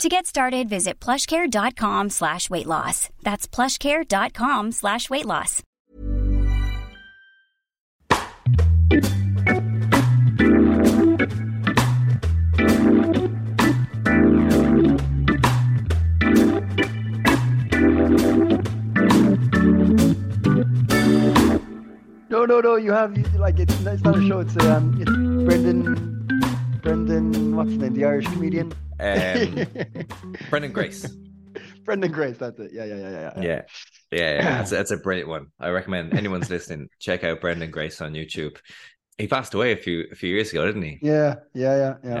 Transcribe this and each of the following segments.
To get started, visit plushcare.com slash weight loss. That's plushcare.com slash weight loss. No, no, no. You have like it's, it's not a show. It's um, it's Brendan, Brendan. What's his name? The Irish comedian. Um, Brendan Grace. Brendan Grace. That's it. Yeah, yeah, yeah, yeah. Yeah, yeah, yeah. That's, that's a brilliant one. I recommend anyone's listening check out Brendan Grace on YouTube. He passed away a few a few years ago, didn't he? Yeah, yeah, yeah, yeah.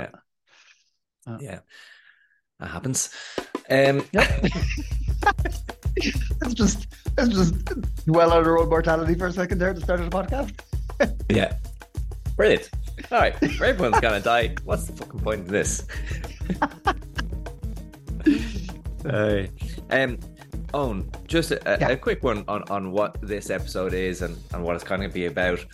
Yeah. Uh, Yeah, that happens. Um, Let's just let's just dwell on our own mortality for a second there the start of the podcast. yeah, brilliant. All right, everyone's gonna die. What's the fucking point of this? Uh, um, Eoin, just a, a- Yeah. a quick one on, on what this episode is and, and what it's going to be about.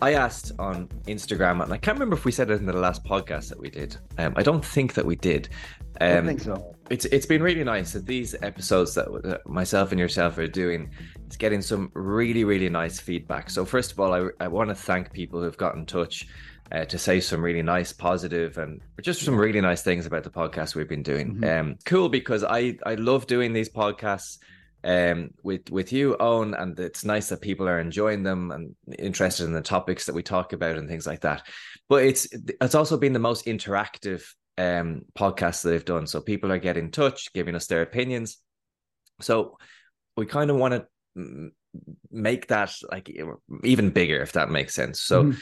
I asked on Instagram, and I can't remember if we said it in the last podcast that we did. Um, I don't think that we did. Um, I think so. It's it's been really nice that these episodes that myself and yourself are doing is getting some really really nice feedback. So first of all, I, I want to thank people who've got in touch uh, to say some really nice, positive, and just some really nice things about the podcast we've been doing. Mhm. Um, cool because I I love doing these podcasts um with with you Eoin and it's nice that people are enjoying them and interested in the topics that we talk about and things like that but it's it's also been the most interactive um podcast that they've done. So people are getting in touch giving us their opinions. So we kind of want to make that like even bigger if that makes sense. So Mhm.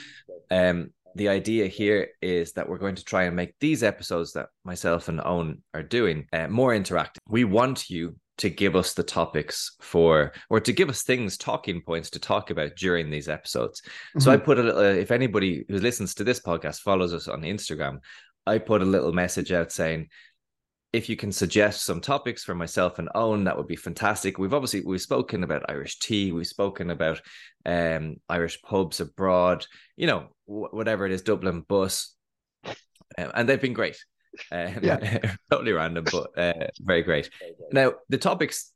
um the idea here is that we're going to try and make these episodes that myself and Eoin are doing uh, more interactive. We want you to give us the topics for or to give us things talking points to talk about during these episodes. So i put a little if anybody who listens to this podcast follows us on instagram i put a little message out saying if you can suggest some topics for myself and Eoin that would be fantastic. We've obviously we've spoken about irish tea we've spoken about um irish pubs abroad you know wh- whatever it is dublin bus um, and they've been great. Um, Yeah. totally random but uh, very great. Now the topics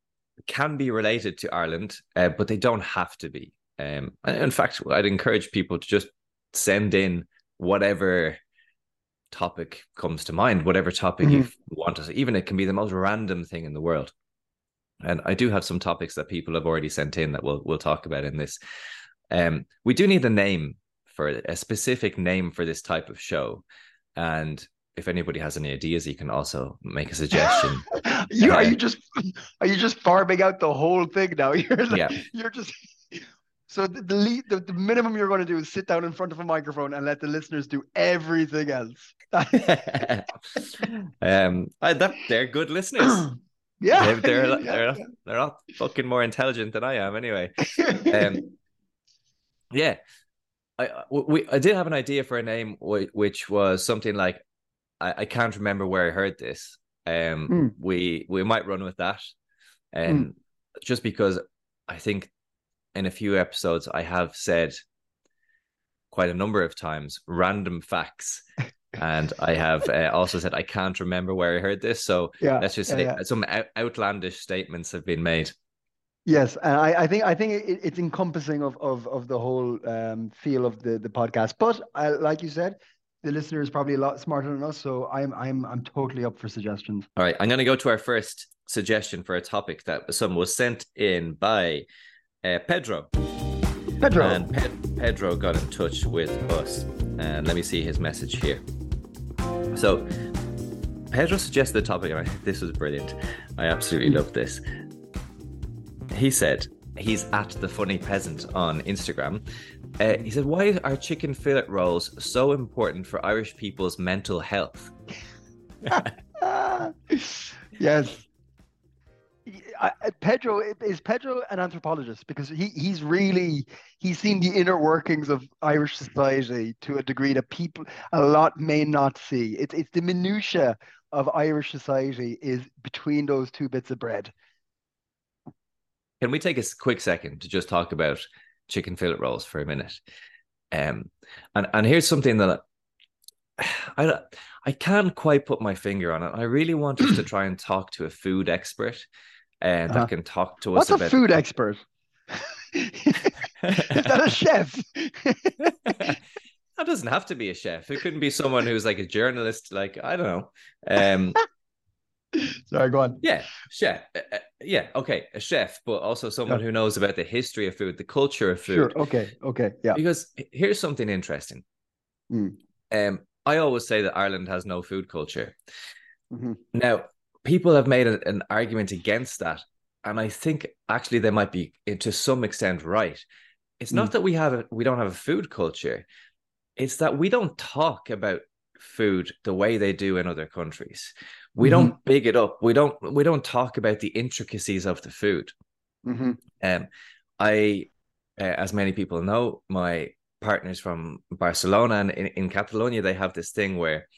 can be related to ireland uh, but they don't have to be. Um in fact i'd encourage people to just send in whatever topic comes to mind whatever topic you want to even it can be the most random thing in the world. And i do have some topics that people have already sent in that we'll we'll talk about in this. Um we do need a name for a specific name for this type of show. And if anybody has any ideas you can also make a suggestion. You are Uh, you just are you just farming out the whole thing now? You're like, Yeah. you're just so the the, lead, the the minimum you're going to do is sit down in front of a microphone and let the listeners do everything else. um I, that, they're good listeners. Yeah, they're, they're, yeah, they're, not, they're not fucking more intelligent than i am anyway. Um, yeah, I we I did have an idea for a name which was something like I, I can't remember where I heard this. Um, Hmm. we we might run with that, and just because I think in a few episodes, I have said quite a number of times random facts. and I have uh, also said I can't remember where I heard this. So Yeah, let's just say yeah. some out- outlandish statements have been made. Yes, and I, I think I think it, it's encompassing of of of the whole um, feel of the the podcast. But I, like you said, the listener is probably a lot smarter than us, so I'm I'm I'm totally up for suggestions. All right, I'm going to go to our first suggestion for a topic that some was sent in by uh, Pedro. Pedro, And Pe- Pedro got in touch with us. And let me see his message here. So, Pedro suggested the topic, and I, this was brilliant. I absolutely love this. He said he's at the funny peasant on Instagram. Uh, he said, Why are chicken fillet rolls so important for Irish people's mental health? Yes. Pedro is Pedro an anthropologist because he he's really he's seen the inner workings of Irish society to a degree that people a lot may not see. It's it's the minutia of Irish society is between those two bits of bread. Can we take a quick second to just talk about chicken fillet rolls for a minute? Um, and and here's something that I, I I can't quite put my finger on it. I really want us to try and talk to a food expert, and Uh-huh. that can talk to us What's a about food expert? is that a chef? that doesn't have to be a chef. It couldn't be someone who's like a journalist. Like I don't know. Um, Sorry, go on. Yeah, chef. Uh, uh, yeah, okay, a chef, but also someone who knows about the history of food, the culture of food. Sure. Okay. Okay. Yeah. Because here's something interesting. Mm. Um, I always say that Ireland has no food culture. Mhm. Now, people have made a- an argument against that, and I think actually they might be to some extent right. It's not that we have a, we don't have a food culture; it's that we don't talk about food the way they do in other countries. We Mhm. don't big it up. We don't we don't talk about the intricacies of the food. hmm Um, I, uh, as many people know, my partners from Barcelona and in, in Catalonia, they have this thing where,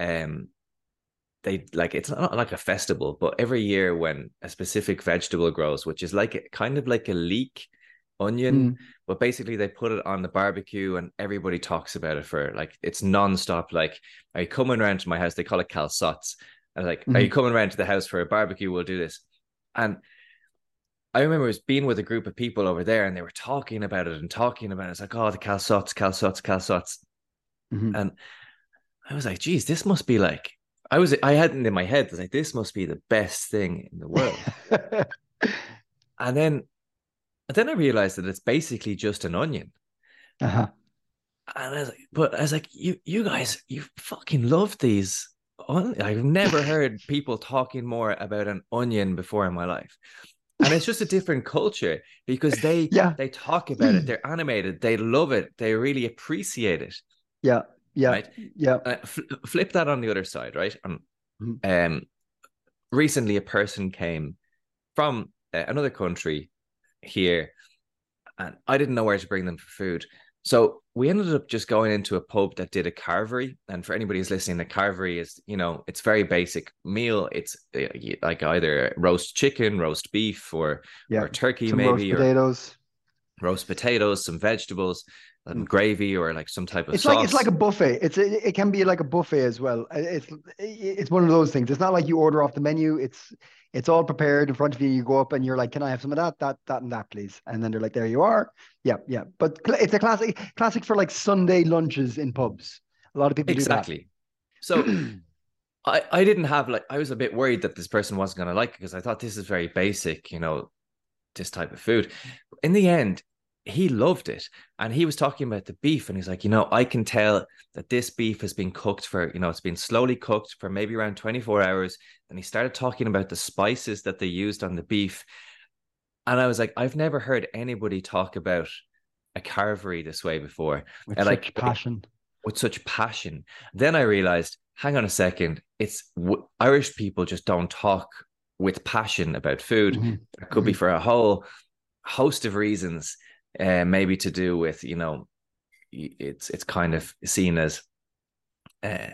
um, they like it's not like a festival, but every year when a specific vegetable grows, which is like kind of like a leek onion, but basically they put it on the barbecue and everybody talks about it for like it's nonstop. Like, are you coming around to my house? They call it calçots. And like, are you coming around to the house for a barbecue? We'll do this. And I remember was being with a group of people over there and they were talking about it and talking about it. It's like, oh, the calçots, calçots, calçots. Mhm. And I was like, geez, this must be like, I was, I had it in my head, I was like, this must be the best thing in the world. and then, and then I realized that it's basically just an onion. uh-huh. And I was like, but I was like, you, you guys, you fucking love these. On- I've never heard people talking more about an onion before in my life. And it's just a different culture because they Yeah. they talk about it, they're animated, they love it, they really appreciate it. Yeah. Yeah. Right. Yeah. Uh, fl- flip that on the other side, right? Um, Mhm. um, recently a person came from uh, another country here, and I didn't know where to bring them for food. So we ended up just going into a pub that did a carvery. And for anybody who's listening, the carvery is, you know, it's very basic meal. It's uh, like either roast chicken, roast beef, or Yeah. or turkey Some maybe, or potatoes. Roast potatoes, some vegetables, and gravy, or like some type of It's sauce. like it's like a buffet. It's a, it can be like a buffet as well. It's it's one of those things. It's not like you order off the menu. It's it's all prepared in front of you. You go up and you're like, "Can I have some of that, that, that, and that, please?" And then they're like, "There you are." Yeah, yeah. But it's a classic classic for like Sunday lunches in pubs. A lot of people do. exactly. So. I, I didn't have like I was a bit worried that this person wasn't going to like it because I thought this is very basic, you know, this type of food. In the end, he loved it, and he was talking about the beef, and he's like, you know, I can tell that this beef has been cooked for, you know, it's been slowly cooked for maybe around twenty four hours. And he started talking about the spices that they used on the beef, and I was like, I've never heard anybody talk about a carvery this way before With and, such like, passion. with such passion. Then I realized, hang on a second, it's w- Irish people just don't talk with passion about food. Mhm. It could be for a whole host of reasons, uh, maybe to do with you know, it's it's kind of seen as uh,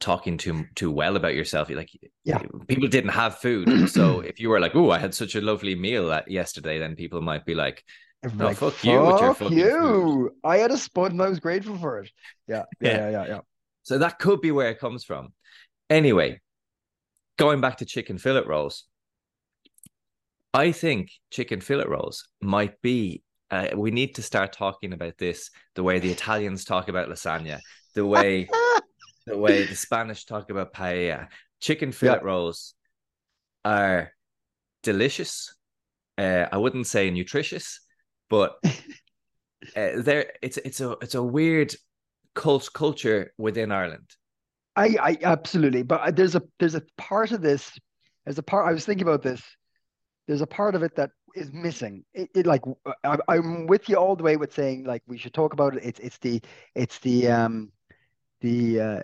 talking too too well about yourself. Like Yeah. people didn't have food, so if you were like, "Oh, I had such a lovely meal that yesterday," then people might be like, No, fuck you with your "Fuck fucking you. I had a spud and I was grateful for it. Yeah, Yeah. yeah, yeah, yeah. So that could be where it comes from. Anyway, going back to chicken fillet rolls, I think chicken fillet rolls might be. Uh, we need to start talking about this the way the Italians talk about lasagna, the way the way the Spanish talk about paella. Chicken fillet Yeah. rolls are delicious. Uh, I wouldn't say nutritious, but uh, there it's it's a it's a weird cult culture within Ireland. I, I absolutely, but there's a there's a part of this. There's a part I was thinking about this. There's a part of it that is missing. It, it like I, I'm with you all the way with saying like we should talk about it. It's it's the it's the um the uh,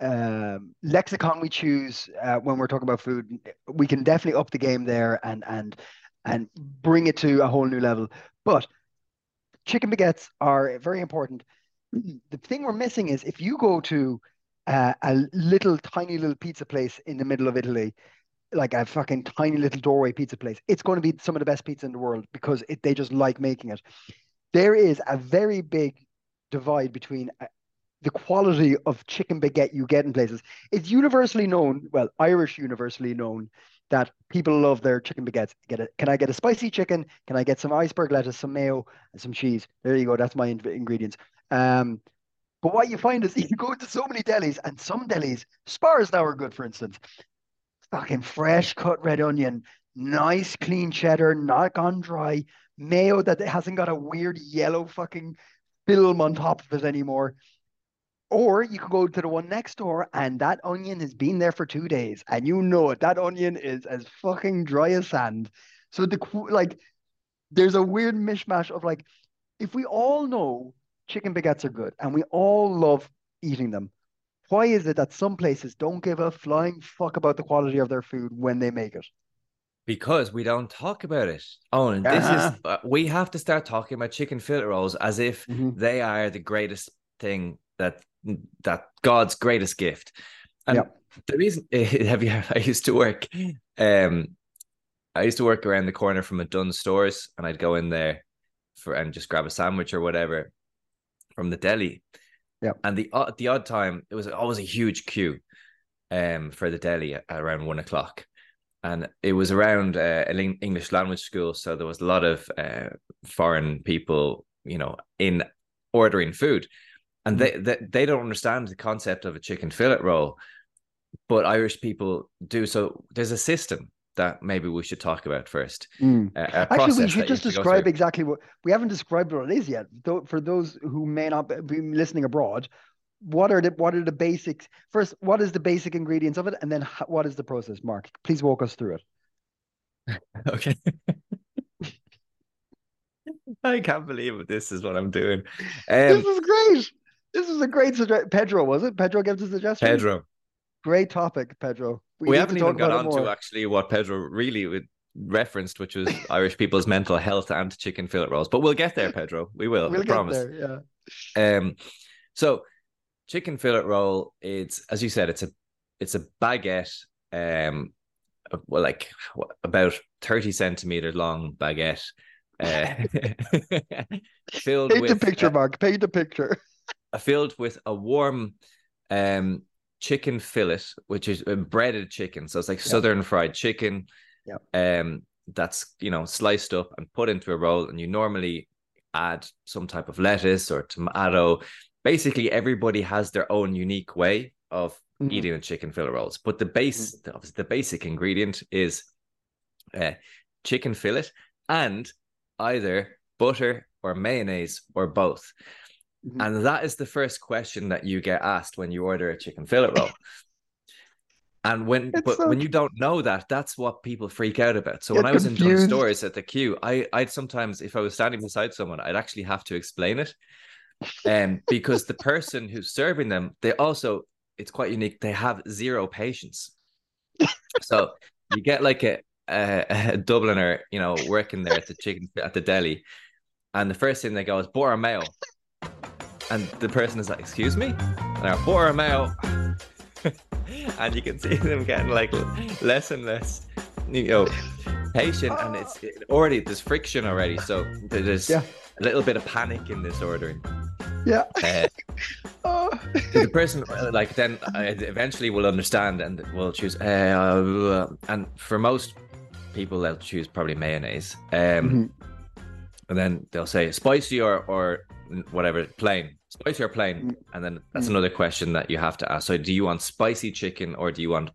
um lexicon we choose uh, when we're talking about food. We can definitely up the game there and and and bring it to a whole new level. But chicken baguettes are very important. The thing we're missing is if you go to uh, a little tiny little pizza place in the middle of Italy, like a fucking tiny little doorway pizza place, it's going to be some of the best pizza in the world because it, they just like making it. There is a very big divide between uh, the quality of chicken baguette you get in places. It's universally known, well, Irish universally known, that people love their chicken baguettes. Get it? Can I get a spicy chicken? Can I get some iceberg lettuce, some mayo, and some cheese? There you go. That's my in- ingredients. Um, but what you find is you go to so many delis, and some delis, Spars now are good, for instance. Fucking fresh cut red onion, nice clean cheddar, not gone dry, mayo that hasn't got a weird yellow fucking film on top of it anymore. Or you could go to the one next door, and that onion has been there for two days, and you know it. That onion is as fucking dry as sand. So the like, there's a weird mishmash of like, if we all know chicken baguettes are good and we all love eating them, why is it that some places don't give a flying fuck about the quality of their food when they make it? Because we don't talk about it. Oh, and this Uh-huh. is uh, we have to start talking about chicken fillet rolls as if Mhm. they are the greatest thing that that God's greatest gift. And Yep. the reason have you I used to work um I used to work around the corner from a Dunnes Stores and I'd go in there for and just grab a sandwich or whatever from the deli. Yep. And the odd the odd time it was always a huge queue um for the deli at around one o'clock. And it was around uh, an English language school, so there was a lot of uh, foreign people, you know, in ordering food, and they, they they don't understand the concept of a chicken fillet roll, but Irish people do. So there's a system that maybe we should talk about first. Mm. A- a Actually, we should just have to go describe exactly what we haven't described what it is yet. Though for those who may not be listening abroad, what are the what are the basics? First, what is the basic ingredients of it, and then what is the process? Mark, please walk us through it. Okay. I can't believe it. This is what I'm doing. this Um, is great. This is a great suggestion. Pedro, was it? Pedro gives a suggestion. Pedro, great topic, Pedro. We, to haven't even got about on to more. actually what Pedro really referenced, which was Irish people's mental health and chicken fillet rolls. But we'll get there, Pedro. We will. We'll I promise. there. Yeah. Um, so chicken fillet roll, it's as you said, it's a it's a baguette, um, well, like about thirty centimeters long baguette, uh, filled Paint with the picture, uh, Mark. Paint the picture. filled with a warm, um, chicken fillet, which is a breaded chicken, so it's like southern fried chicken, um, that's you know sliced up and put into a roll, and you normally add some type of lettuce or tomato. Basically, everybody has their own unique way of Mhm. eating a chicken fillet rolls, but the base, the, the basic ingredient is uh, chicken fillet and either butter or mayonnaise or both. Mhm. And that is the first question that you get asked when you order a chicken fillet roll. And when It's but so when you don't know that, that's what people freak out about. So Get when I was in Dunnes Stores at the queue, I I'd sometimes if I was standing beside someone, I'd actually have to explain it. Um, because the person who's serving them, they also it's quite unique. They have zero patience. So you get like a, a, a Dubliner, you know, working there at the chicken at the deli, and the first thing they go is butter mayo, and the person is like, "Excuse me," and they're butter mayo. and you can see them getting like less and less, you know, patient, and it's it already there's friction already. So there's Yeah. a little bit of panic in this ordering. Yeah. Uh, Oh. the person uh, like then uh, eventually will understand and will choose uh, and for most people they'll choose probably mayonnaise um Mhm. And then they'll say spicy or or whatever plain. Spicy or plain? And then that's Mm. another question that you have to ask. So do you want spicy chicken or do you want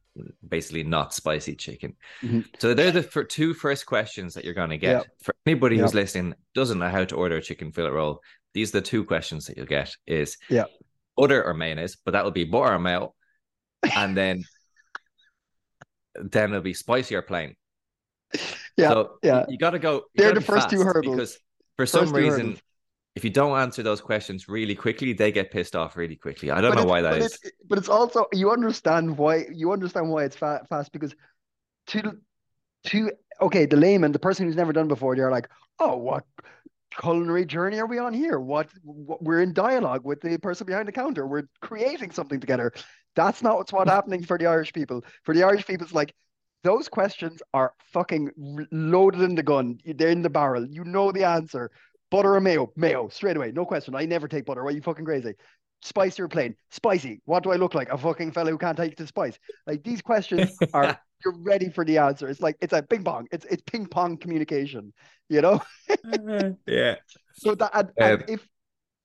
basically not spicy chicken? Mhm. so they're the for two first questions that you're going to get. Yeah. for anybody who's listening doesn't know how to order a chicken fillet roll these are the two questions that you'll get is Yeah. butter or mayonnaise but that will be butter or mayo. And then then it'll be spicy or plain Yeah. so yeah. you, got to go. They're the first two hurdles. because for First some reason, hurdles. if you don't answer those questions really quickly, they get pissed off really quickly. I don't know why that but is. It's, but it's also you understand why you understand why it's fa fast because to to okay, the layman, the person who's never done before, they're like, oh, what culinary journey are we on here? What, what we're in dialogue with the person behind the counter. We're creating something together. That's not what's what happening for the Irish people. For the Irish people, it's like those questions are fucking loaded in the gun. They're in the barrel. You know the answer. Butter or mayo? Mayo, straight away. No question. I never take butter. Why are you fucking crazy? Spicy or plain? Spicy. What do I look like? A fucking fellow who can't take the spice. Like these questions are you're ready for the answer. It's like it's a ping pong. It's it's ping pong communication. You know? yeah. So that and, and Um, if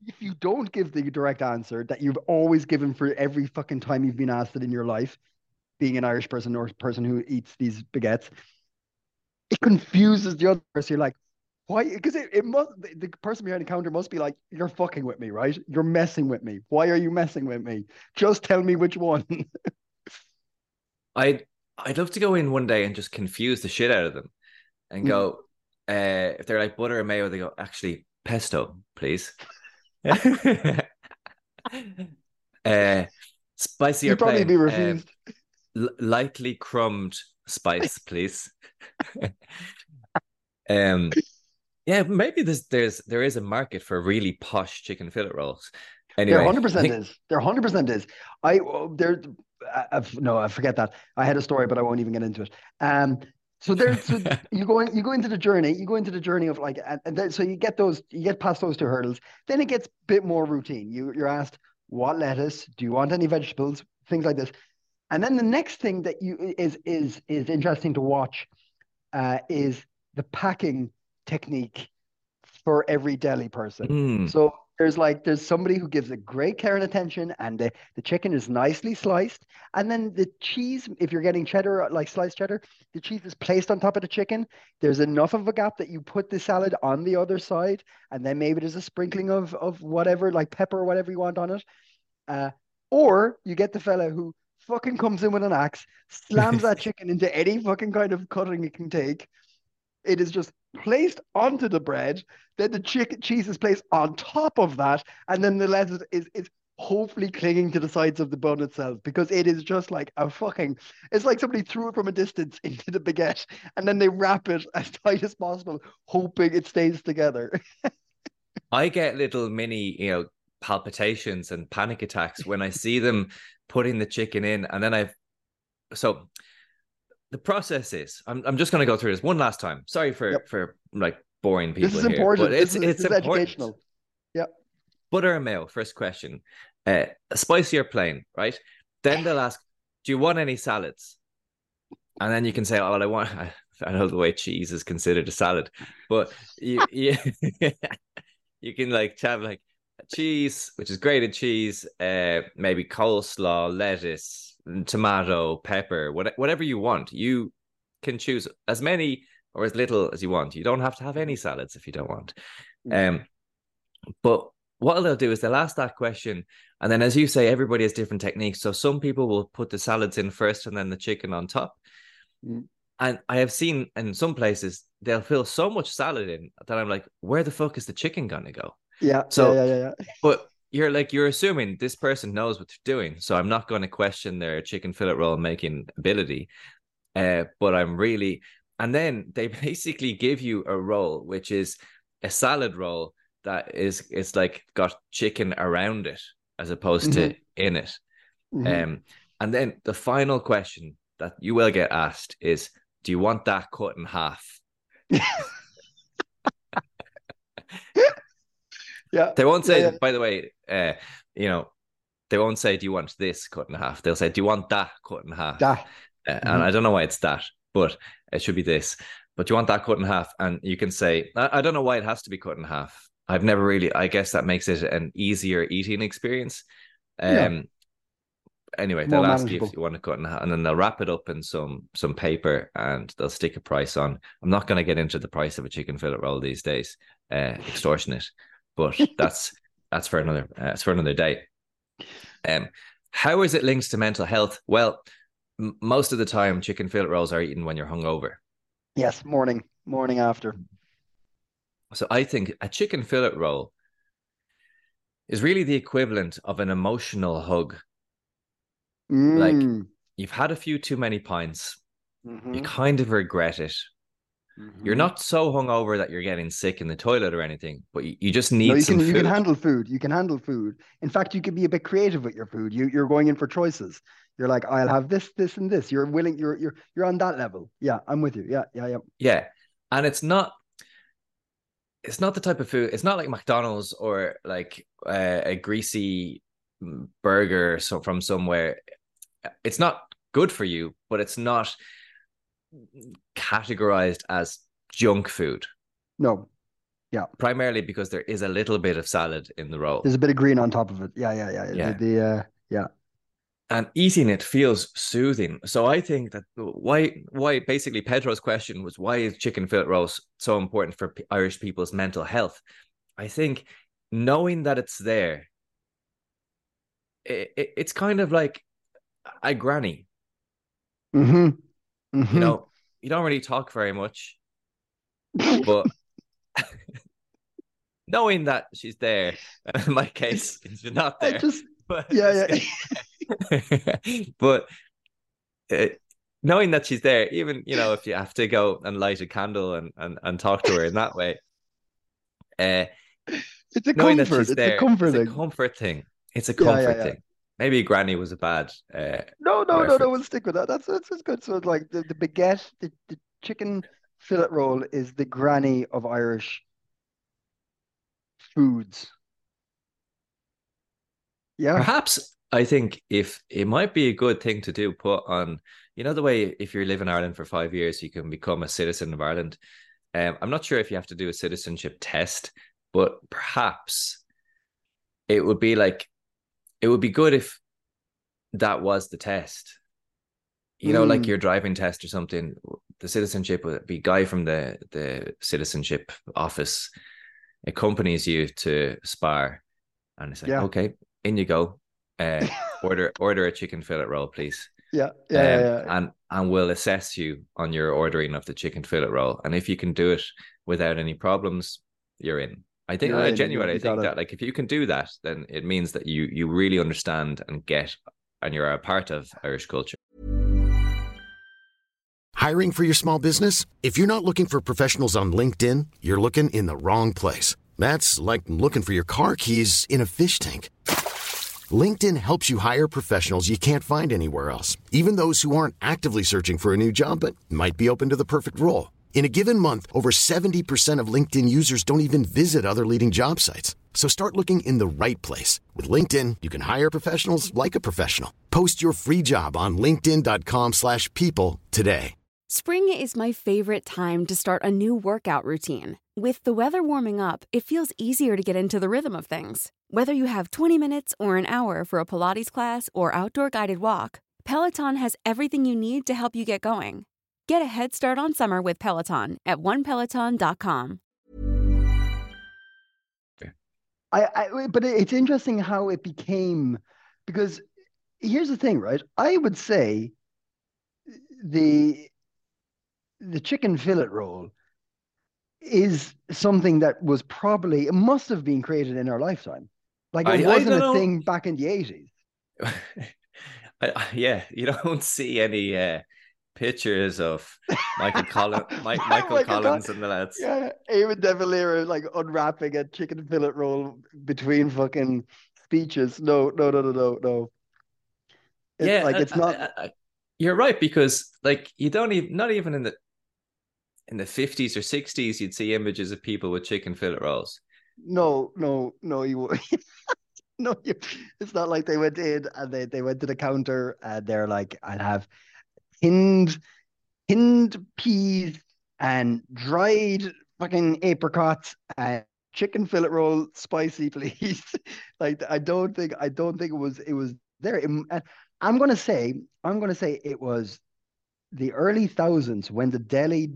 if you don't give the direct answer that you've always given for every fucking time you've been asked it in your life, being an Irish person or person who eats these baguettes, it confuses the other person. You're like, why? Because it, it must the, the person behind the counter must be like, you're fucking with me, right? You're messing with me. Why are you messing with me? Just tell me which one. I'd I'd love to go in one day and just confuse the shit out of them and Mm. go, uh, if they're like butter or mayo, they go, actually, pesto, please. uh, spicy or You'd probably plain? be Um, refused. l- lightly crumbed spice, please. um, yeah, maybe there's there's there is a market for really posh chicken fillet rolls. Anyway, there hundred percent is. There hundred percent is. I there. I, no, I forget that. I had a story, but I won't even get into it. Um. So there, so you go in, you go into the journey. You go into the journey of like, and then, so you get those, you get past those two hurdles. Then it gets a bit more routine. You you're asked what lettuce? Do you want any vegetables? Things like this. And then the next thing that you is is is interesting to watch, uh, is the packing technique for every deli person. Mm, So there's like there's somebody who gives a great care and attention, and the, the chicken is nicely sliced, and then the cheese, if you're getting cheddar like sliced cheddar, the cheese is placed on top of the chicken. There's enough of a gap that you put the salad on the other side, and then maybe there's a sprinkling of of whatever like pepper or whatever you want on it. Uh, or you get the fella who fucking comes in with an axe, slams that chicken into any fucking kind of cutting it can take. It is just placed onto the bread. Then the chicken cheese is placed on top of that, and then the lettuce is is hopefully clinging to the sides of the bun itself because it is just like a fucking. It's like somebody threw it from a distance into the baguette, and then they wrap it as tight as possible, hoping it stays together. I get little mini, you know, palpitations and panic attacks when I see them putting the chicken in, and then I've so the process is I'm I'm just going to go through this one last time. Sorry for Yep. for like boring people. This is here, important. but it's this is, it's this is important. educational. Yeah. Butter and mayo. First question. Uh, spicy or plain, right? Then they'll ask, "Do you want any salads?" And then you can say, "Oh, well, I want." I, I know the way cheese is considered a salad, but you you, you can like have like cheese, which is grated cheese, uh, maybe coleslaw, lettuce, tomato, pepper, what, whatever you want. You can choose as many or as little as you want. You don't have to have any salads if you don't want. Um, but what they'll do is they'll ask that question, and then, as you say, everybody has different techniques. So some people will put the salads in first, and then the chicken on top. Mm. And I have seen in some places they'll fill so much salad in that I'm like, where the fuck is the chicken gonna go? Yeah. So- yeah, yeah, yeah, yeah. But you're like you're assuming this person knows what they're doing, so I'm not going to question their chicken fillet roll making ability. Uh, but I'm really, and then they basically give you a roll, which is a salad roll that is it's like got chicken around it as opposed to in it. Mhm. Um, And then the final question that you will get asked is do you want that cut in half? yeah. They won't say, Yeah, yeah. by the way, uh, you know, they won't say, do you want this cut in half? They'll say, do you want that cut in half? That. Uh, And I don't know why it's that, but it should be this. But you want that cut in half? And you can say, I, I don't know why it has to be cut in half. I've never really, I guess that makes it an easier eating experience. Um, Yeah. Anyway, More they'll ask you if you want to cut in half, and then they'll wrap it up in some some paper, and they'll stick a price on. I'm not going to get into the price of a chicken fillet roll these days, uh, extortionate, but that's that's for another uh, that's for another day. Um, how is it linked to mental health? Well, m- most of the time, chicken fillet rolls are eaten when you're hungover. Yes, morning, morning after. So I think a chicken fillet roll is really the equivalent of an emotional hug. Like, Mm. You've had a few too many pints. You Mhm, kind of regret it. You're mhm. not so hungover that you're getting sick in the toilet or anything, but you, you just need No, you some can you can handle food. You can handle food. In fact, you can be a bit creative with your food. You you're going in for choices. You're like, I'll have this, this, and this. You're willing. You're you're you're on that level. Yeah, I'm with you. Yeah, yeah, yeah. Yeah. And it's not it's not the type of food, it's not like McDonald's or like uh, a greasy burger so from somewhere. It's not good for you, but it's not categorized as junk food, No, Yeah. primarily because there is a little bit of salad in the roll. there's a bit of green on top of it. Yeah, yeah, yeah. Yeah. The, the uh, yeah. and eating it feels soothing. So I think that why why basically Pedro's question was why is chicken fillet rolls so important for P- Irish people's mental health? I think knowing that it's there, it, it, it's kind of like a granny. Mm-hmm. Mm-hmm. You know, you don't really talk very much, but knowing that she's there, in my case, she's not there. just but yeah, yeah. but uh, knowing that she's there, even you know, if you have to go and light a candle and and, and talk to her in that way, uh, It's a knowing that comfort. she's It's there, a comfort it's a thing. comfort thing. It's a Yeah, yeah, comfort yeah. Maybe Granny was a bad. Uh, No, no, no, no. We'll stick with that. That's that's, that's good. So like the, the baguette, the, the chicken fillet roll is the granny of Irish foods. Yeah. Perhaps I think if it might be a good thing to do, put on, you know, the way if you live in Ireland for five years, you can become a citizen of Ireland. Um, I'm not sure if you have to do a citizenship test, but perhaps it would be like, it would be good if that was the test. You know, like Mm. your driving test or something. The citizenship would be guy from the the citizenship office accompanies you to Spar, and it's like, Yeah. okay, in you go. Uh, order order a chicken fillet roll, please. Yeah, yeah, Um, yeah, yeah. And and we'll assess you on your ordering of the chicken fillet roll. And if you can do it without any problems, you're in. I think You're uh, I genuinely you think got it. that like if you can do that, then it means that you you really understand and get and you're a part of Irish culture. Hiring for your small business? If you're not looking for professionals on LinkedIn, you're looking in the wrong place. That's like looking for your car keys in a fish tank. LinkedIn helps you hire professionals you can't find anywhere else, even those who aren't actively searching for a new job but might be open to the perfect role. In a given month, over 70% of LinkedIn users don't even visit other leading job sites. So start looking in the right place. With LinkedIn, you can hire professionals like a professional. Post your free job on linkedin.com/people slash people today. Spring is my favorite time to start a new workout routine. With the weather warming up, it feels easier to get into the rhythm of things. Whether you have 20 minutes or an hour for a Pilates class or outdoor guided walk, Peloton has everything you need to help you get going. Get a head start on summer with Peloton at onepeloton.com. I, I, but it's interesting how it became because here's the thing, right? I would say the the chicken fillet roll is something that was probably it must have been created in our lifetime. Like it I- I wasn't don't a know. thing back in the 80s. I, I- yeah, you don't see any uh, pictures of Michael Collins, Mike, Michael Michael Collins Col- and the lads. Yeah, Eamon De Valera like unwrapping a chicken fillet roll between fucking speeches. No, no, no, no, no, no. It's yeah, like I- it's not. I- I- you're right because like you don't even not even in the in the 50s or 60s you'd see images of people with chicken fillet rolls. No, no, no, you won't. No, you, it's not like they went in and they, they went to the counter and they're like, I'll have tinned tinned peas and dried fucking apricots and chicken fillet roll spicy, please. Like I don't think I don't think it was it was there. It- I'm gonna say I'm gonna say it was the early thousands when the deli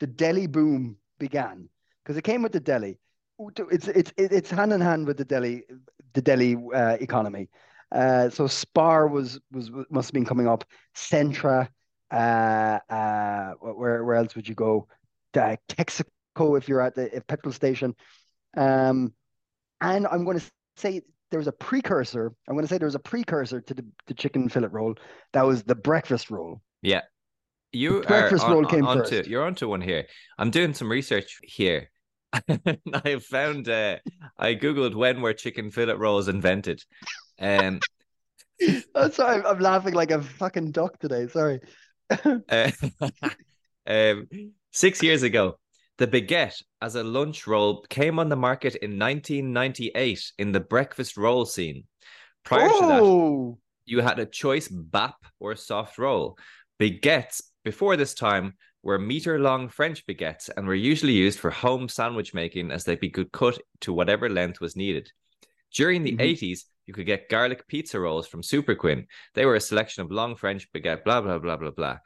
the deli boom began because it came with the deli. It's it's it's hand in hand with the deli the deli uh, economy. Uh, so Spar was was must have been coming up. Centra, uh, uh, where where else would you go? Uh, Texaco if you're at the if petrol station. Um, and I'm going to say there was a precursor. I'm going to say there was a precursor to the, the chicken fillet roll. That was the breakfast roll. Yeah. You The breakfast are on, roll came on- first. you're onto one here. I'm doing some research here. I found uh, I googled when were chicken fillet rolls invented. Um sorry, I'm laughing like a fucking duck today. Sorry. Uh, um, six years ago, the baguette as a lunch roll came on the market in 1998 in the breakfast roll scene. Prior to that, oh, you had a choice bap or soft roll. Baguettes before this time were meter long French baguettes and were usually used for home sandwich making as they could be cut to whatever length was needed. During the Mhm. 80s, you could get garlic pizza rolls from Superquinn. They were a selection of long French baguette, blah, blah, blah, blah, blah.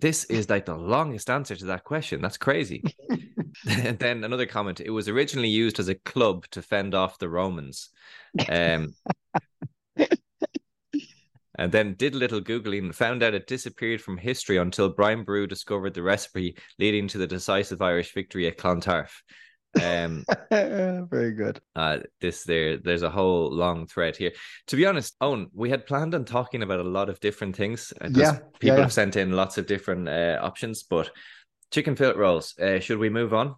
This is like the longest answer to that question. That's crazy. and then another comment it was originally used as a club to fend off the Romans. Um, and then did a little Googling and found out it disappeared from history until Brian Boru discovered the recipe, leading to the decisive Irish victory at Clontarf. Um, very good. uh, this there, there's a whole long thread here. To be honest, Eoin, we had planned on talking about a lot of different things. uh, yeah, people yeah. have sent in lots of different uh, options, but chicken fillet rolls. Uh, should we move on?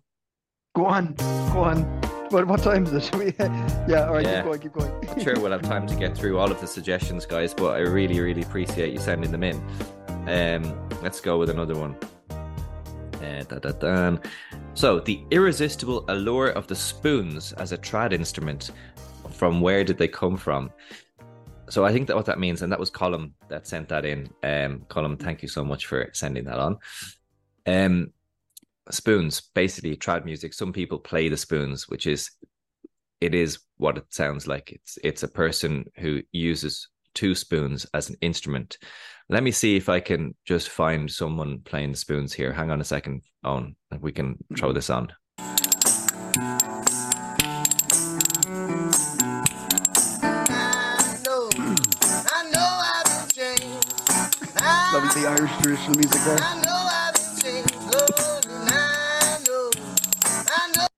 Go on, go on. What what time is it? Yeah, all right, Yeah. keep going, keep going. I'm sure we'll have time to get through all of the suggestions, guys, but I really, really appreciate you sending them in. Um, let's go with another one. Uh, da, da. So, the irresistible allure of the spoons as a trad instrument. From where did they come from? So, I think that what that means, and that was Colum that sent that in. Um, Colum, thank you so much for sending that on. Um, spoons, basically trad music. Some people play the spoons, which is it is what it sounds like. It's it's a person who uses two spoons as an instrument. Let me see if I can just find someone playing the spoons here. Hang on a second, Eoin. and We can throw this on. Lovely Irish traditional music there.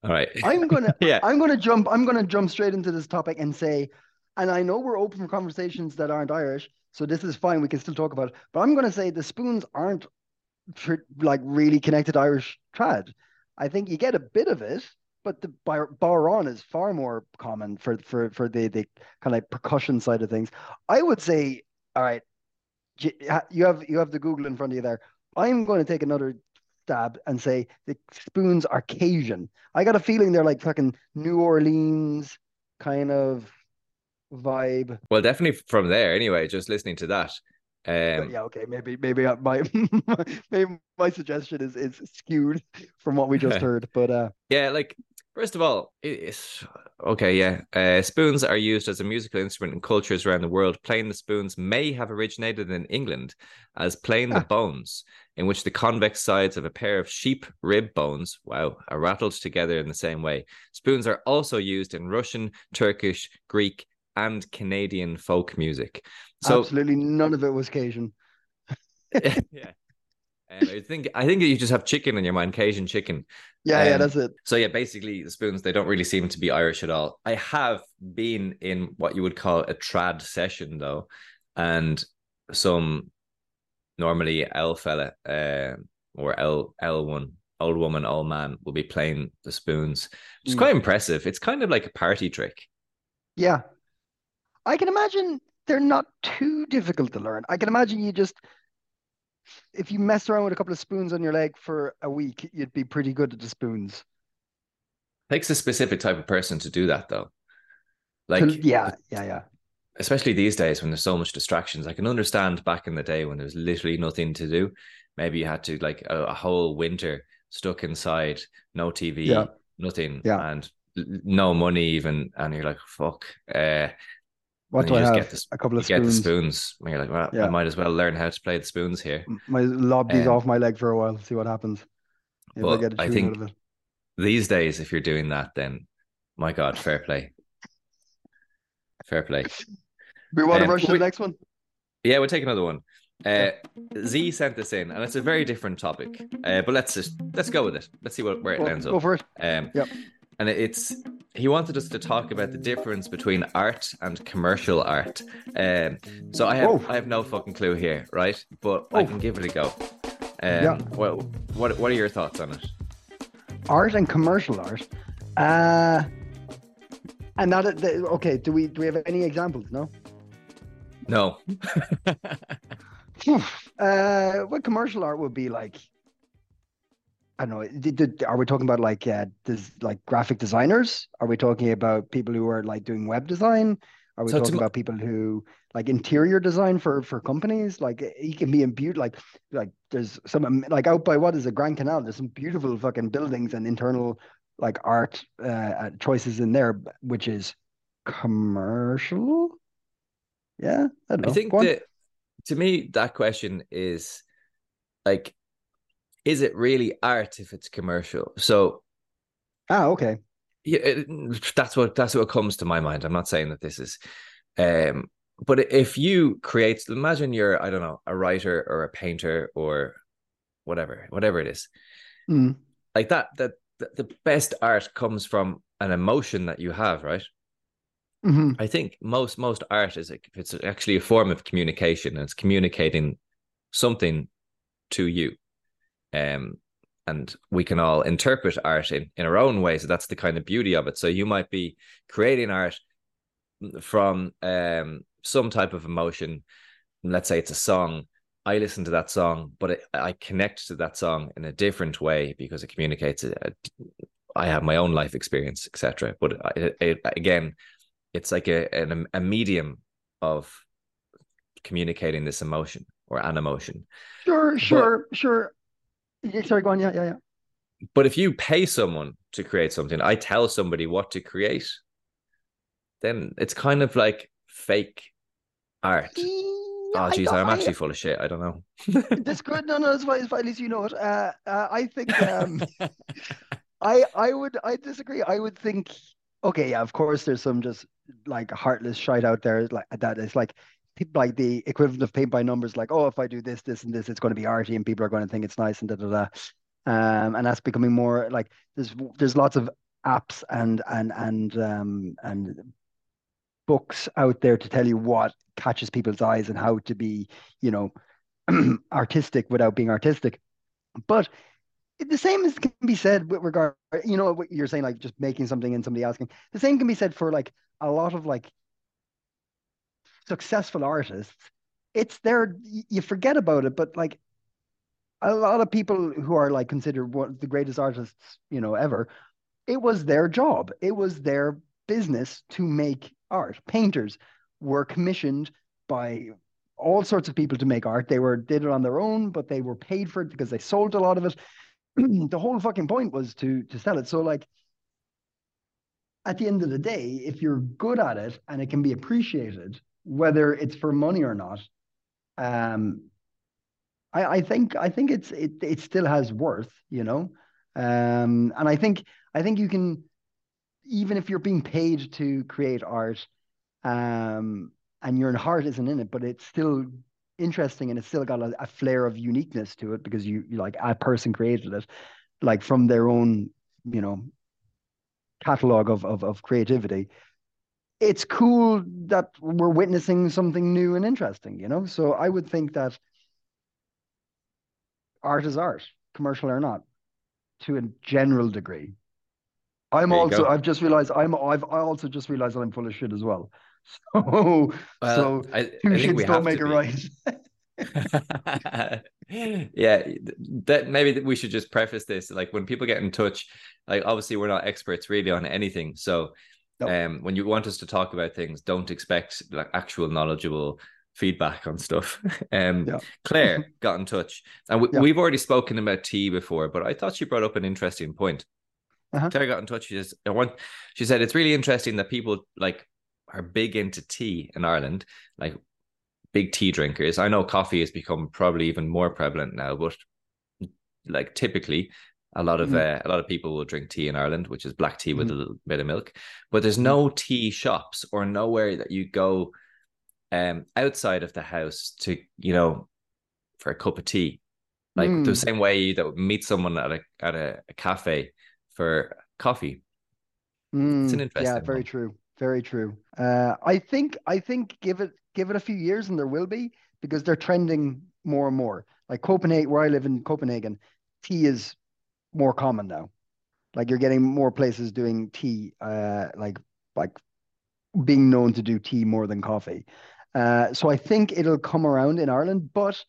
All right. I'm gonna Yeah. I'm gonna jump I'm gonna jump straight into this topic and say, and I know we're open for conversations that aren't Irish, so this is fine. We can still talk about it. But I'm gonna say the spoons aren't like really connected Irish trad. I think you get a bit of it, but the bar- is far more common for for for the the kind of percussion side of things. I would say, all right, you have you have the Google in front of you there. I'm going to take another stab and say the spoons are Cajun. I got a feeling they're like fucking New Orleans kind of vibe. Well, definitely from there. Anyway, just listening to that. Um, yeah, okay, maybe maybe my maybe my suggestion is is skewed from what we just heard. But uh, Yeah, like first of all, it's okay. Yeah, uh, spoons are used as a musical instrument in cultures around the world. Playing the spoons may have originated in England as playing the bones, in which the convex sides of a pair of sheep rib bones, wow, are rattled together in the same way. Spoons are also used in Russian, Turkish, Greek, and Canadian folk music. So absolutely none of it was Cajun. yeah. And I think I think you just have chicken in your mind, Cajun chicken. Yeah, yeah, Um, that's it. So yeah, basically the spoons they don't really seem to be Irish at all. I have been in what you would call a trad session though, and some normally L fella uh, or L L one old woman old man will be playing the spoons, is Mm. quite impressive. It's kind of like a party trick. Yeah, I can imagine they're not too difficult to learn. I can imagine you just if you mess around with a couple of spoons on your leg for a week, you'd be pretty good at the spoons. Takes a specific type of person to do that though. Like yeah, yeah, yeah. Especially these days when there's so much distractions. I can understand back in the day when there was literally nothing to do. Maybe you had to like a, a whole winter stuck inside, no TV, Yeah. nothing, Yeah. and no money even, and you're like, fuck. Uh, What do you I just have? get the, a couple you of get the spoons. spoons. And you're like, well, I might as well learn how to play the spoons here. My lob these Um, off my leg for a while, see what happens. If I get a I think- out of it. These days, if you're doing that, then my God, fair play. Fair play. We want to um, rush to the next one. Yeah, we'll take another one. Uh, Z sent this in, and it's a very different topic. Uh, but let's just let's go with it. Let's see what where it Go, ends go up. for it. Um, Yep. And it's he wanted us to talk about the difference between art and commercial art. Um, so I have Whoa. I have no fucking clue here, right? But I Oh. can give it a go. Um, Yeah. What what what are your thoughts on it? Art and commercial art. Uh and that the, okay, do we do we have any examples? No? No. uh what commercial art would be like I don't know. Did, did, are we talking about like uh, des, like graphic designers? Are we talking about people who are like doing web design? Are we So talking about people who like interior design for for companies? Like he can be imbued like like there's some like out by what is a Grand Canal. There's some beautiful fucking buildings and internal like art uh, uh, choices in there, which is commercial. Yeah, I don't know. I think that to me that question is like is it really art if it's commercial? So ah okay. yeah, it, that's what that's what comes to my mind. I'm not saying that this is, um, but if you create, imagine you're I don't know a writer or a painter or whatever, whatever it is, Mm. like that. That the best art comes from an emotion that you have, right? hmm I think most most art is it's actually a form of communication, and it's communicating something to you, um, and we can all interpret art in in our own way. So that's the kind of beauty of it. So you might be creating art from um some type of emotion. Let's say it's a song. I listen to that song, but it, I connect to that song in a different way because it communicates. A, a, I have my own life experience, etc. But it, it, again, it's like a, an, a medium of communicating this emotion or an emotion. Sure, sure, sure. Yeah, sorry, go on. Yeah, yeah, yeah. But if you pay someone to create something, I tell somebody what to create, then it's kind of like fake art. Oh, I geez, I'm I- actually full of shit. I don't know. That's good. No, no, it's fine. It's fine. At least you know it. Uh, uh, I think um, I I would I disagree. I would think okay, yeah, of course there's some just like heartless shite out there like that is like like the equivalent of paint by numbers, like, oh, if I do this, this, and this, it's going to be arty and people are going to think it's nice and da da da. Um, and that's becoming more like there's there's lots of apps and and and um and books out there to tell you what catches people's eyes and how to be, you know, artistic without being artistic. But the same as can be said with regard, you know, what you're saying, like just making something and somebody asking. The same can be said for like a lot of like successful artists. It's there, you forget about it, but like a lot of people who are like considered one of the greatest artists, you know, ever, it was their job. It was their business to make art. Painters were commissioned by all sorts of people to make art. They were did it on their own, but they were paid for it because they sold a lot of it. the whole fucking point was to to sell it. So like at the end of the day, if you're good at it and it can be appreciated, whether it's for money or not, um, I, I think I think it's it it still has worth, you know. Um, and I think I think you can even if you're being paid to create art, um, and your heart isn't in it, but it's still interesting and it's still got a, a flair of uniqueness to it because you, you like a person created it, like from their own, you know, catalog of, of of creativity. It's cool that we're witnessing something new and interesting, you know. So I would think that art is art, commercial or not, to a general degree. I'm There also. I've just realized. I'm. I've. I also just realized that I'm full of shit as well. So. Well, so I, two I shits don't make it be. right. yeah, that maybe we should just preface this. Like when people get in touch, like obviously we're not experts really on anything. So No. um when you want us to talk about things, don't expect like actual knowledgeable feedback on stuff. um Yeah. Claire got in touch. And we, Yeah. we've already spoken about tea before, but I thought she brought up an interesting point. Uh-huh. Claire got in touch. She says, I want she said it's really interesting that people like are big into tea in Ireland, like big tea drinkers. I know coffee has become probably even more prevalent now, but like typically a lot of Mhm. uh, a lot of people will drink tea in Ireland, which is black tea with a little bit of milk. But there's Mm-hmm. no tea shops or nowhere that you go um outside of the house to, you know, for a cup of tea. Like the Mm. same way that would meet someone at a at a, a cafe for coffee. It's an interesting. yeah, very one. true. Very true. Uh, I think I think give it give it a few years and there will be because they're trending more and more. Like Copenhagen, where I live in Copenhagen, tea is more common now. Like you're getting more places doing tea, uh, like like being known to do tea more than coffee. Uh, so I think it'll come around in Ireland, but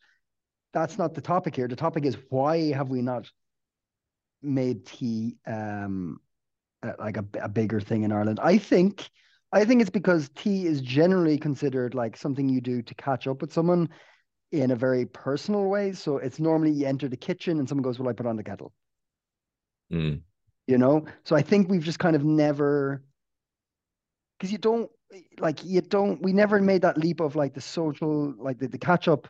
that's not the topic here. The topic is why have we not made tea um uh, like a, a bigger thing in Ireland. I think I think it's because tea is generally considered like something you do to catch up with someone in a very personal way. So it's normally you enter the kitchen and someone goes, "Well, I put on the kettle," Mm. you know. So I think we've just kind of never because you don't like you don't we never made that leap of like the social like the, the catch up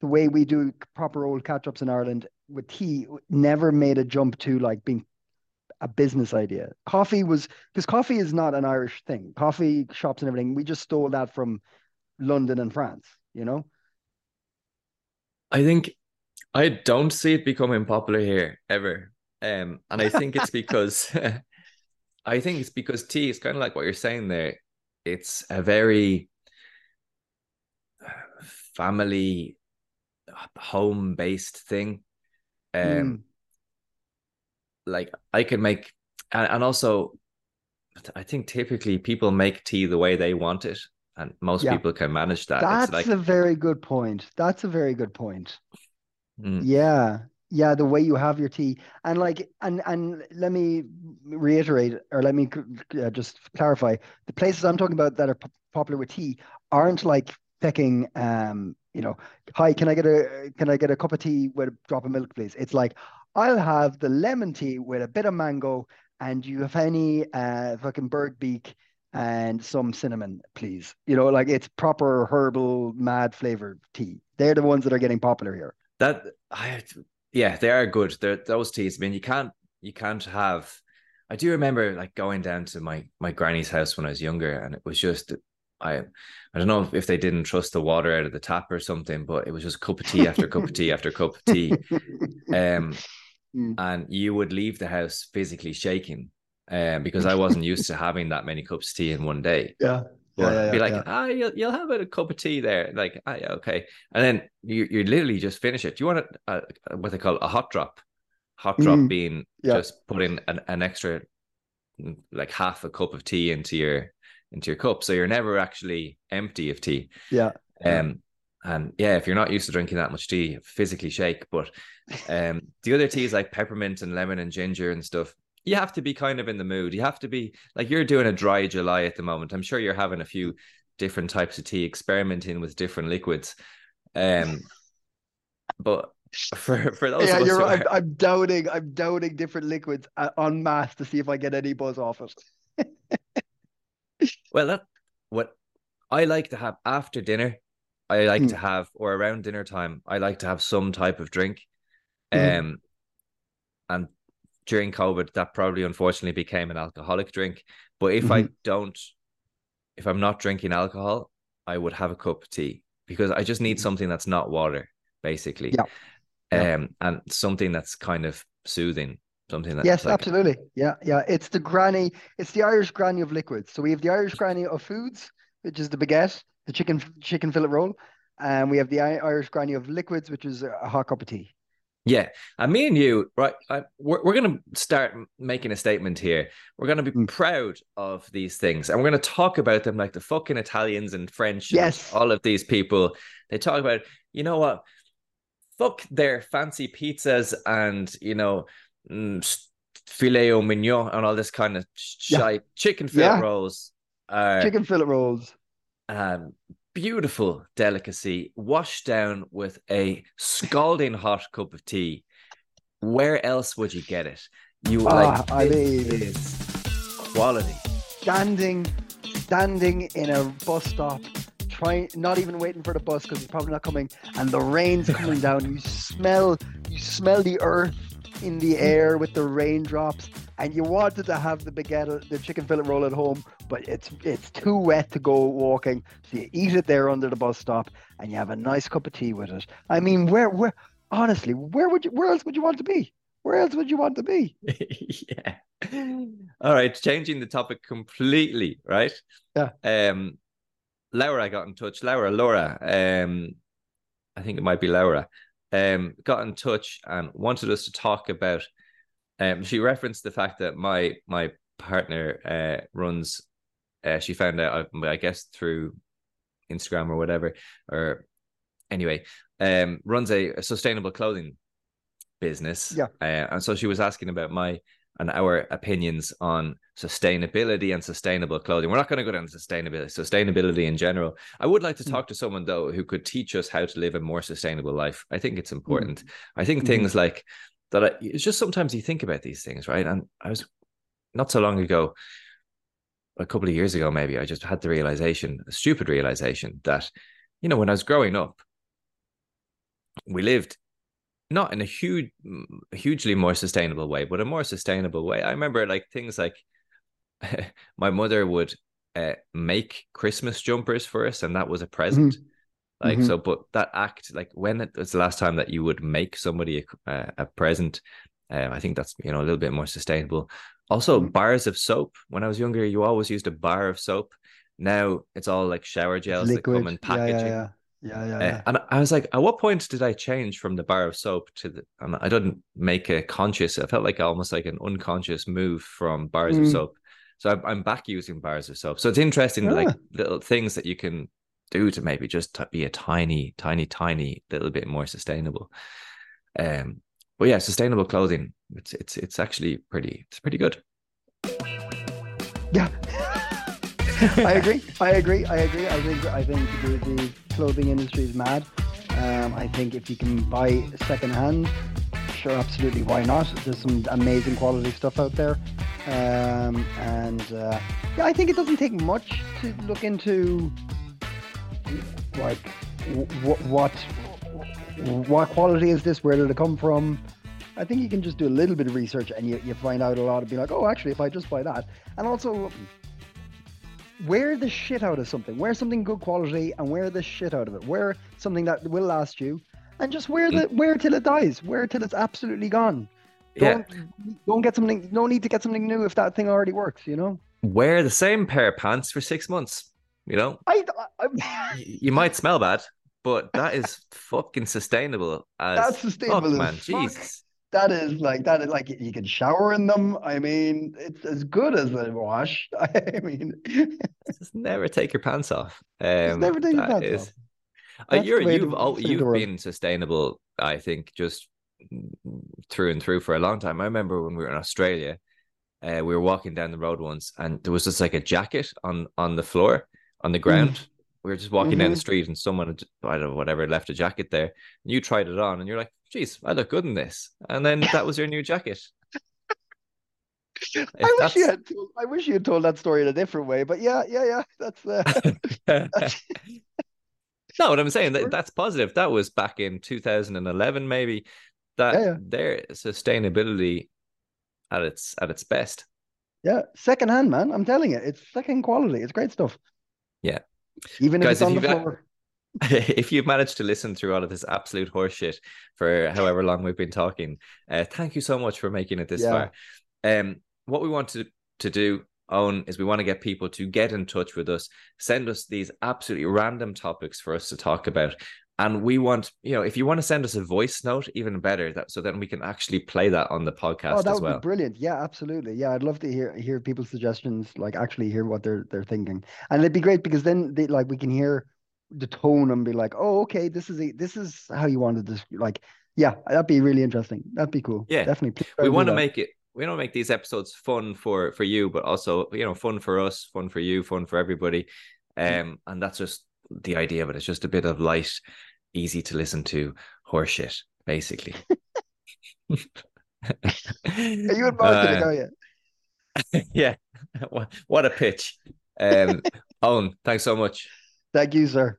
the way we do proper old catch ups in Ireland with tea never made a jump to like being a business idea. Coffee was because coffee is not an Irish thing. Coffee shops and everything, we just stole that from London and France, you know? I think I don't see it becoming popular here ever. Um, and I think it's because I think it's because tea is kind of like what you're saying there. It's a very family home based thing. Um, Mm. like I can make and, and also I think typically people make tea the way they want it, and most Yeah. people can manage that. That's it's like a very good point. That's a very good point. mm, Yeah. Yeah, the way you have your tea. And like and and let me reiterate or let me uh, just clarify. The places I'm talking about that are p- popular with tea aren't like picking um, you know, hi, can I get a can I get a cup of tea with a drop of milk, please? It's like I'll have the lemon tea with a bit of mango and you have any uh fucking bird beak and some cinnamon, please. You know, like it's proper herbal mad flavored tea. They're the ones that are getting popular here. that I yeah, they are good. They're those teas. I mean, you can't you can't have. I do remember like going down to my my granny's house when I was younger, and it was just I I don't know if they didn't trust the water out of the tap or something, but it was just cup of tea after cup of tea after cup of tea. Um, Mm. and you would leave the house physically shaking, um, because I wasn't used to having that many cups of tea in one day. Yeah. Yeah, yeah, be like, ah, you'll, you'll have a cup of tea there. Like, ah, yeah, okay. And then you, you literally just finish it. Do you want a, a, what they call a hot drop? Hot drop Mm, being just putting an, an extra, mm, like half a cup of tea into your into your cup, so you're never actually empty of tea. Yeah. Yeah. Um, and yeah, if you're not used to drinking that much tea, physically shake. But um, the other teas like peppermint and lemon and ginger and stuff, you have to be kind of in the mood. You have to be like you're doing a dry July at the moment. I'm sure you're having a few different types of tea, experimenting with different liquids. Um, but for for those Yeah, of us you're right. are- I'm, I'm doubting. I'm doubting different liquids uh, en masse to see if I get any buzz off it. Well, that what I like to have after dinner, I like Mm. to have or around dinner time, I like to have some type of drink. Um, Mhm. and during COVID, that probably unfortunately became an alcoholic drink. But if I Mm-hmm. don't, if I'm not drinking alcohol, I would have a cup of tea because I just need something that's not water, basically. Yeah. Um, and something that's kind of soothing, something that's Yes, like absolutely. Yeah, yeah. It's the granny. It's the Irish granny of liquids. So we have the Irish granny of foods, which is the baguette, the chicken chicken fillet roll, and we have the Irish granny of liquids, which is a hot cup of tea. Yeah, and me and you, right? I, we're we're going to start making a statement here. We're going to be Mm. proud of these things, and we're going to talk about them like the fucking Italians and French. and Yes. all of these people. They talk about, you know what? Fuck their fancy pizzas and you know, mm, filet au mignon and all this kind of Yeah. Chicken fillet Yeah. rolls are Chicken fillet rolls. um, beautiful delicacy washed down with a scalding hot cup of tea. Where else would you get it? You Ah, like I mean- is quality. Standing, standing in a bus stop, trying, not even waiting for the bus because it's probably not coming, and the rain's coming down. You smell, you smell the earth in the air with the raindrops, and you wanted to have the baguette, the chicken fillet roll at home, but it's it's too wet to go walking, so you eat it there under the bus stop, and you have a nice cup of tea with it. I mean, where, where, honestly, where would you, where else would you want to be? Where else would you want to be? yeah. All right, changing the topic completely, right? Yeah. Um Laura I got in touch. Laura, Laura, um, I think it might be Laura, um, got in touch and wanted us to talk about um she referenced the fact that my my partner uh runs uh she found out I, I guess through Instagram or whatever, or anyway, um runs a, a sustainable clothing business. Yeah. Uh, and so she was asking about my and our opinions on sustainability and sustainable clothing. We're not going to go down to sustainability, sustainability in general. I would like to Mm. talk to someone though who could teach us how to live a more sustainable life. I think it's important. I think Mhm. things like that. I, it's just sometimes you think about these things, right? And I was not so long ago, a couple of years ago, maybe I just had the realization, a stupid realization that, you know, when I was growing up, we lived not in a huge, hugely more sustainable way, but a more sustainable way. I remember like things like my mother would uh, make Christmas jumpers for us, and that was a present. Like Mhm. so, but that act, like when it was the last time that you would make somebody a, a, a present, um, I think that's you know a little bit more sustainable. Also, Mhm. bars of soap. When I was younger, you always used a bar of soap. Now it's all like shower gels that come in yeah, packaging. yeah, yeah, yeah, yeah, Uh, and I was like, at what point did I change from the bar of soap to the? And I didn't make a conscious. I felt like almost like an unconscious move from bars of Mm. soap. So I'm, I'm back using bars of soap. So it's interesting, like Ah. little things that you can do to maybe just t- be a tiny, tiny, tiny little bit more sustainable. Um, but yeah, sustainable clothing. It's it's it's actually pretty. It's pretty good. Yeah. I agree. I agree. I agree. I think I think the, the clothing industry is mad. Um, I think if you can buy secondhand, sure, absolutely, why not? There's some amazing quality stuff out there. Um, and uh, yeah, I think it doesn't take much to look into like what what what quality is this? Where did it come from? I think you can just do a little bit of research and you, you find out a lot and be like, oh, actually, if I just buy that. And also, wear the shit out of something. Wear something good quality and wear the shit out of it. Wear something that will last you and just wear the mm. wear till it dies. Wear till it's absolutely gone. Yeah. Don't, don't get something, no need to get something new if that thing already works, you know? Wear the same pair of pants for six months. You know, I, I, you might smell bad, but that is fucking sustainable. As That's sustainable fuck, as man. fuck. Jesus. That is like, that is like, you can shower in them. I mean, it's as good as a wash. I mean, Just never take your pants off. Um, never take your pants is- off. Uh, That's you're, you've to al- save the you've been sustainable. I think just through and through for a long time. I remember when we were in Australia, uh, we were walking down the road once, and there was just like a jacket on on the floor on the ground. We were just walking down the Mhm. street, and someone had, I don't know whatever left a jacket there. And you tried it on, and you're like, "Geez, I look good in this." And then that was your new jacket. I wish you had told, I wish you had told that story in a different way, but yeah, yeah, yeah. That's uh, no, what I'm saying that, that's positive. That was back in 2011, maybe. That Yeah, yeah. their sustainability at its at its best. yeah, second hand, man. I'm telling you, it's second quality. It's great stuff. Yeah. Even if Guys, it's on if the you've floor. if you've managed to listen through all of this absolute horseshit for however long we've been talking, uh, thank you so much for making it this Yeah. far. Um, what we want to, to do, Eoin, is we want to get people to get in touch with us, send us these absolutely random topics for us to talk about. And we want you know if you want to send us a voice note even better that so then we can actually play that on the podcast oh that as would well. be brilliant. Yeah absolutely. Yeah i'd love to hear hear people's suggestions like actually hear what they're they're thinking. And it'd be great because then they like we can hear the tone and be like oh okay this is a, this is how you wanted this like yeah that'd be really interesting. That'd be cool. Yeah. definitely Please we want to that. make it we want to make these episodes fun for for you but also you know fun for us fun for you fun for everybody. Um and that's just the idea of it it's just a bit of light easy to listen to horseshit basically. Are you in marketing Uh, are you? Yeah. What, what a pitch. Um Eoin thanks so much. Thank you sir